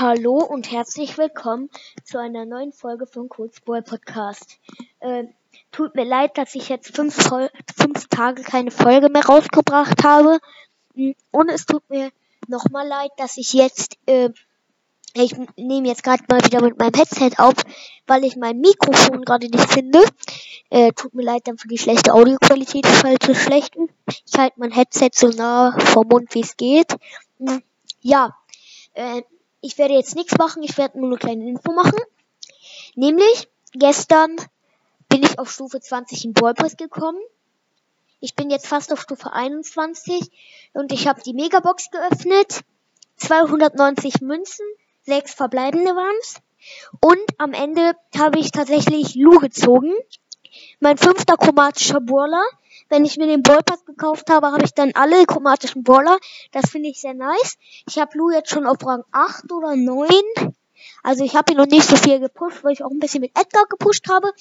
Hallo und herzlich willkommen zu einer neuen Folge von Kurzboy Podcast. Äh, tut mir leid, dass ich jetzt fünf, fünf, Tage keine Folge mehr rausgebracht habe. Hm, und es tut mir nochmal leid, dass ich jetzt, äh, ich nehme jetzt gerade mal wieder mit meinem Headset auf, weil ich mein Mikrofon gerade nicht finde. Äh, tut mir leid dann für die schlechte Audioqualität, falls zu schlechten. Ich halte mein Headset so nah vom Mund, wie es geht. Hm, ja, äh, ich werde jetzt nichts machen, ich werde nur eine kleine Info machen. Nämlich, gestern bin ich auf Stufe 20 in Ballpress gekommen. Ich bin jetzt fast auf Stufe 21 und ich habe die Megabox geöffnet. 290 Münzen, 6 verbleibende waren's. Und am Ende habe ich tatsächlich Lu gezogen. Mein fünfter chromatischer Brawler. Wenn ich mir den Ballpass gekauft habe, habe ich dann alle chromatischen Brawler. Das finde ich sehr nice. Ich habe Lu jetzt schon auf Rang 8 oder 9. Also ich habe ihn noch nicht so viel gepusht, weil ich auch ein bisschen mit Edgar gepusht habe.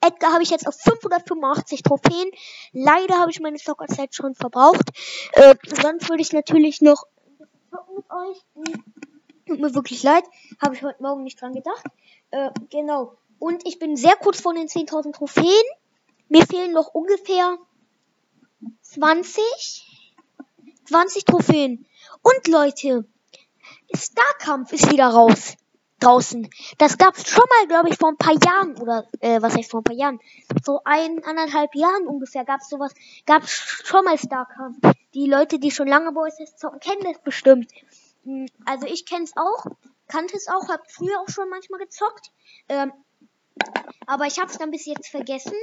Edgar habe ich jetzt auf 585 Trophäen. Leider habe ich meine Zockerzeit schon verbraucht. Äh, sonst würde ich natürlich noch mit euch. Tut mir wirklich leid. Habe ich heute Morgen nicht dran gedacht. Äh, genau. Und ich bin sehr kurz vor den 10.000 Trophäen. Mir fehlen noch ungefähr 20. 20 Trophäen. Und Leute, Starkampf ist wieder raus. Draußen. Das gab's schon mal, glaube ich, vor ein paar Jahren. Oder, äh, was heißt vor ein paar Jahren? Vor ein, anderthalb Jahren ungefähr gab's sowas. Gab's schon mal Starkampf. Die Leute, die schon lange uns zocken, kennen das bestimmt. Hm, also ich kenn's auch. Kannte es auch. Hab früher auch schon manchmal gezockt. Ähm, aber ich hab's dann bis jetzt vergessen.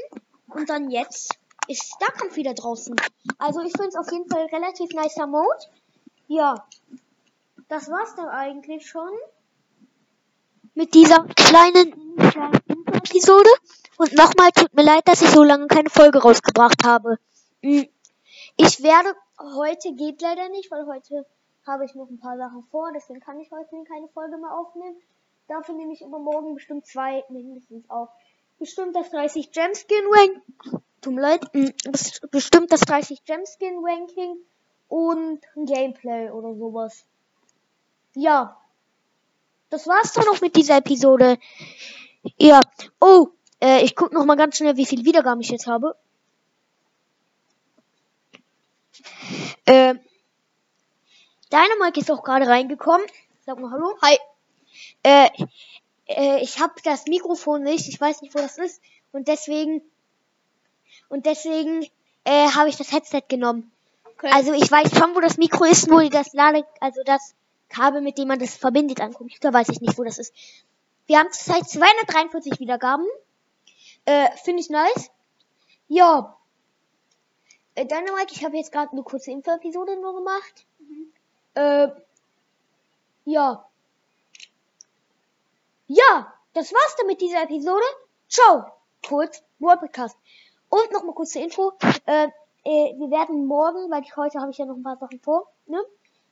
Und dann jetzt ist Starkampf wieder draußen. Also ich finde es auf jeden Fall relativ nicer Mode. Ja, das war's dann eigentlich schon mit dieser kleinen, kleinen Episode. Und nochmal tut mir leid, dass ich so lange keine Folge rausgebracht habe. Hm, ich werde, heute geht leider nicht, weil heute habe ich noch ein paar Sachen vor, deswegen kann ich heute keine Folge mehr aufnehmen. Dafür nehme ich übermorgen bestimmt zwei mindestens auf. Bestimmt das 30 Gemskin Rank tut mir leid, mm, bestimmt das 30 Gemskin Ranking und ein Gameplay oder sowas. Ja. Das war's dann noch mit dieser Episode. Ja. Oh, äh, ich guck noch mal ganz schnell, wie viel Wiedergaben ich jetzt habe. Äh, Dynamite ist auch gerade reingekommen. Sag mal Hallo. Hi. Äh, äh, ich habe das Mikrofon nicht. Ich weiß nicht, wo das ist. Und deswegen und deswegen äh, habe ich das Headset genommen. Okay. Also ich weiß schon, wo das Mikro ist, nur das Lade, also das Kabel, mit dem man das verbindet am Computer, weiß ich nicht, wo das ist. Wir haben zurzeit 243 Wiedergaben. Äh, Finde ich nice. Ja. Äh, Dynamite, ich habe jetzt gerade eine kurze Info-Episode nur gemacht. Mhm. Äh, ja. Ja, das war's dann mit dieser Episode. Ciao. Kurz, World Podcast. Und noch mal kurze Info. Äh, äh, wir werden morgen, weil ich heute habe ich ja noch ein paar Sachen vor, ne?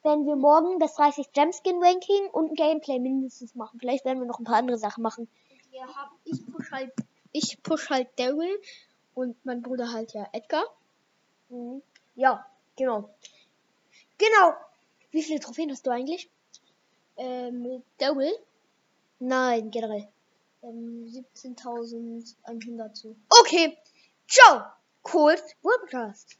Werden wir morgen das 30 Gemskin Ranking und ein Gameplay mindestens machen. Vielleicht werden wir noch ein paar andere Sachen machen. Ja, hab, ich push halt, ich push halt Daryl und mein Bruder halt ja Edgar. Mhm. Ja, genau. Genau. Wie viele Trophäen hast du eigentlich? Ähm, Daryl? Nein, generell. Ähm, 17.100 so. Okay. Ciao! Kurz Podcast.